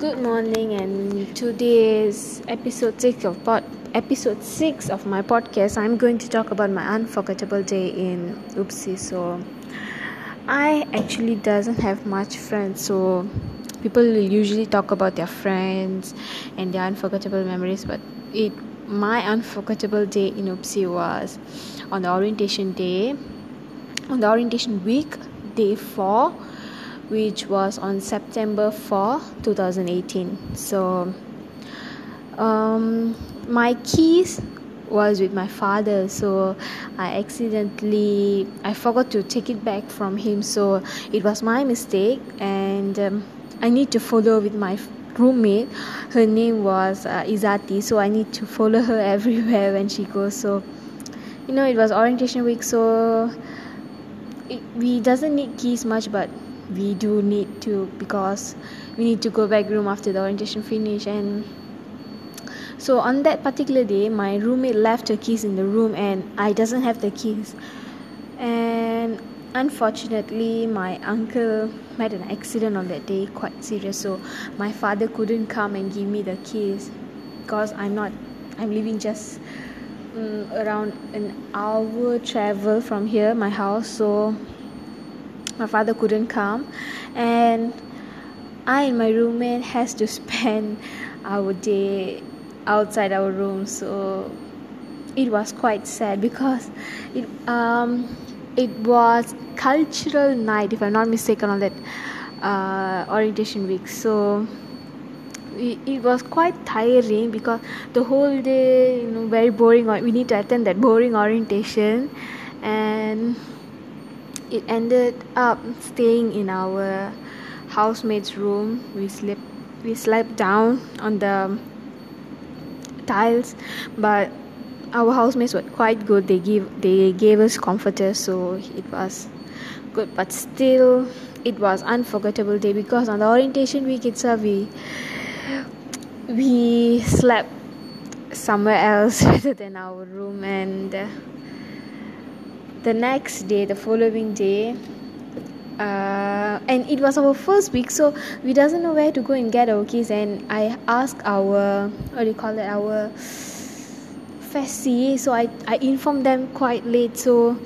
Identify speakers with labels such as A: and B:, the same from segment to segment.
A: Good morning, and today's episode six of pod, episode six of my podcast. I'm going to talk about my unforgettable day in UPSI. So, I actually doesn't have much friends, so people usually talk about their friends and their unforgettable memories. But it, my unforgettable day in UPSI was on the orientation day, on the orientation week, day four which was on September 4, 2018. So, um, my keys was with my father so i accidentally i forgot to take it back from him so it was my mistake and um, i need to follow with my roommate her name was uh, izati so i need to follow her everywhere when she goes so you know it was orientation week so it, we doesn't need keys much but we do need to because we need to go back room after the orientation finish and so on that particular day my roommate left her keys in the room and i doesn't have the keys. And unfortunately my uncle had an accident on that day quite serious. So my father couldn't come and give me the keys because i'm not i'm living just um, around an hour travel from here my house. So my father couldn't come. And I and my roommate has to spend our day outside our room. So it was quite sad because it um it was cultural night if I'm not mistaken on that uh, orientation week. So it, it was quite tiring because the whole day you know very boring. We need to attend that boring orientation. And it ended up staying in our housemate's room. We slept we slept down on the tiles, but our housemates were quite good. They give they gave us comforters, so it was good. But still, it was unforgettable day because on the orientation week itself, we we slept somewhere else rather than our room and. Uh, the next day the following day uh, and it was our first week so we doesn't know where to go and get our keys. And i asked our what do you call it our FESI so i i informed them quite late. So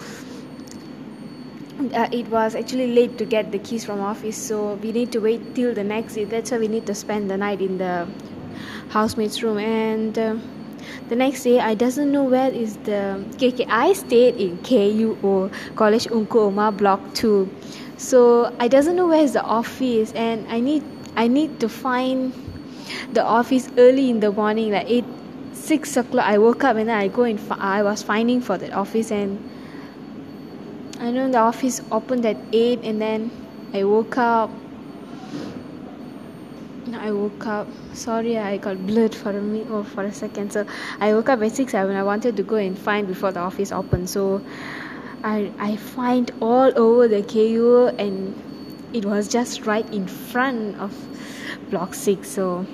A: uh, it was actually late to get the keys from office so we need to wait till the next day. That's why we need to spend the night in the housemate's room. And uh, the next day I doesn't know where is the okay, I stayed in KUO College Ungku Omar block 2 so I doesn't know where is the office and I need I need to find the office early in the morning like 8 6 o'clock. I woke up and then I go and I was finding for the office and I know the office opened at 8 and then I woke up I woke up. Sorry, I got blurred for a minute or oh, for a second. So I woke up at six seven. I wanted to go and find before the office opened. So I I find all over the KU and it was just right in front of block six. So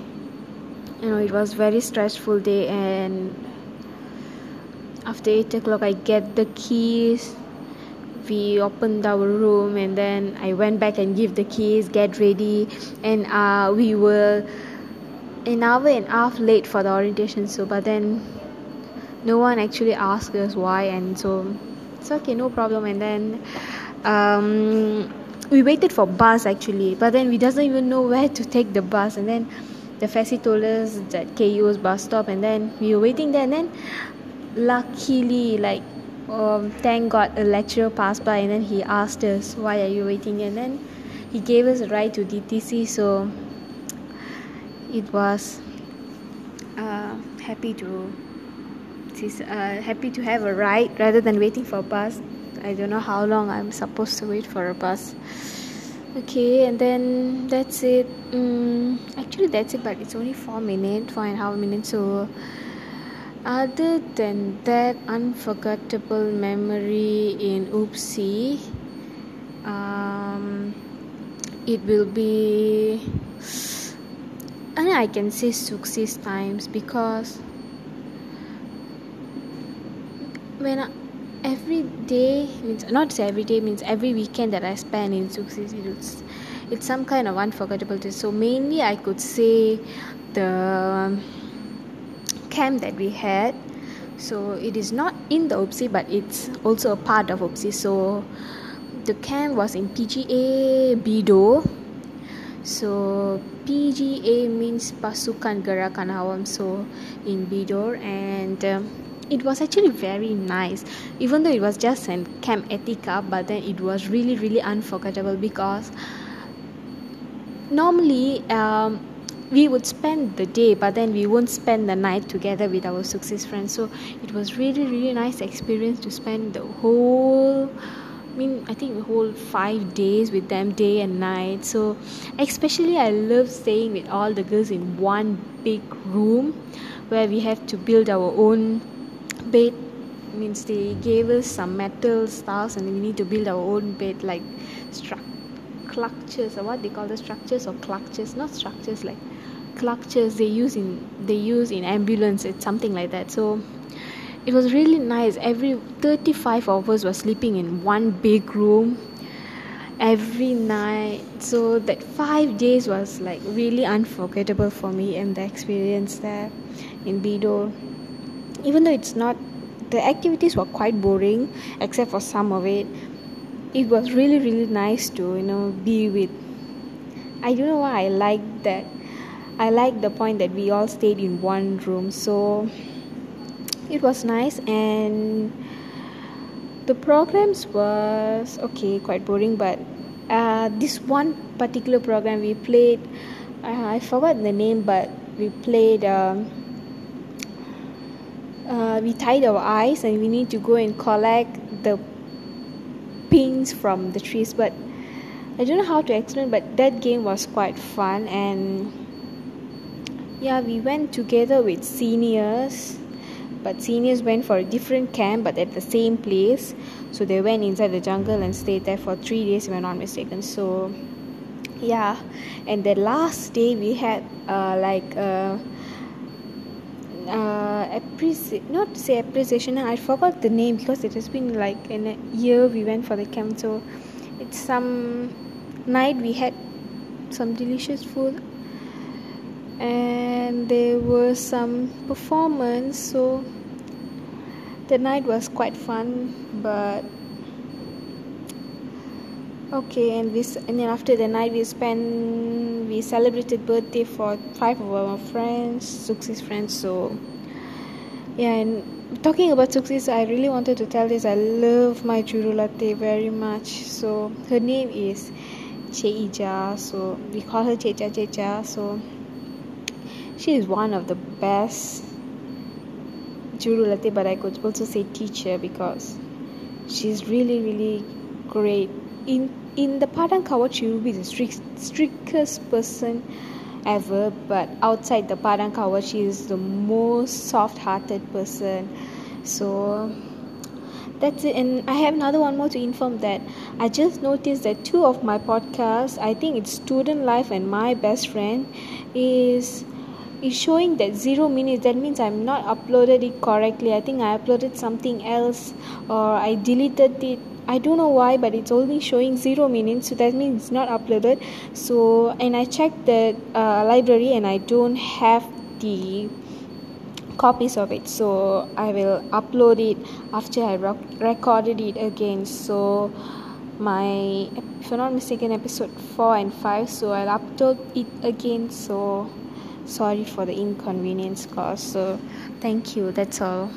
A: you know it was very stressful day and after eight o'clock I get the keys we opened our room and then I went back and give the keys, get ready, and uh, we were an hour and a half late for the orientation. So, but then no one actually asked us why, and so it's okay, no problem. And then um, we waited for bus actually, but then we doesn't even know where to take the bus, and then the FESI told us that KU's bus stop, and then we were waiting there, and then luckily, like um, thank God a lecturer passed by and then he asked us why are you waiting? And then he gave us a ride to DTC so it was uh, happy to uh, happy to have a ride rather than waiting for a bus. I don't know how long I'm supposed to wait for a bus. Okay and then that's it. Um, actually that's it but it's only four minutes four and a half minutes so other than that unforgettable memory in UPSI, um, it will be. And I can say SUKSIS times because when I, every day means not every day means every weekend that I spend in SUKSIS, it's some kind of unforgettable day so mainly i could say the camp that we had. So it is not in the UPSI but it's also a part of UPSI so the camp was in PGA Bidor. So PGA means Pasukan Gerakan Awam so in Bidor and um, it was actually very nice. Even though it was just an camp etika but then it was really really unforgettable because normally um, we would spend the day but then we won't spend the night together with our SUKSIS friends so it was really really nice experience to spend the whole I mean, I think the whole five days with them, day and night. So, especially, I love staying with all the girls in one big room where we have to build our own bed. Means they gave us some metal stuffs and we need to build our own bed, like structures or what they call the structures or clutches, not structures like clutches they use in they use in ambulance it's something like that. So it was really nice. Every 35 of us were sleeping in one big room every night. So that five days was like really unforgettable for me and the experience there in Bidor. Even though it's not the activities were quite boring except for some of it it was really really nice to you know be with. I don't know why? I like that. I like the point that we all stayed in one room, so it was nice and the programs was okay, quite boring, but uh, this one particular program we played, uh, I forgot the name, but we played. Um, uh, we tied our eyes and we need to go and collect the pins from the trees but i don't know how to explain but that game was quite fun and yeah we went together with seniors but seniors went for a different camp but at the same place. So they went inside the jungle and stayed there for three days if i'm not mistaken. So yeah and the last day we had uh, like uh, uh, appreci- not to say appreciation I forgot the name because it has been like in a year we went for the camp so it's some night we had some delicious food and there was some performance so the night was quite fun but okay and this and then after the night we spent we celebrated birthday for five of our friends SUKSIS friends so yeah and talking about SUKSIS i really wanted to tell this i love my jurulatih very much so her name is cheija so we call her cheja cheja so she is one of the best jurulatih but i could also say teacher because she's really really great in in the padang kawat she will be the strict, strictest person ever but outside the padang kawat she is the most soft hearted person. So that's it. And i have another one more to inform that i just noticed that two of my podcasts i think it's student life and my best friend is is showing that zero minutes. That means i'm not uploaded it correctly. I think i uploaded something else or i deleted it i don't know why but it's only showing zero minutes so that means it's not uploaded. So and i checked the uh, library and i don't have the copies of it. So i will upload it after i rec- recorded it again. So my if i'm not mistaken episode 4 and 5 so i'll upload it again. So sorry for the inconvenience caused so thank you. That's all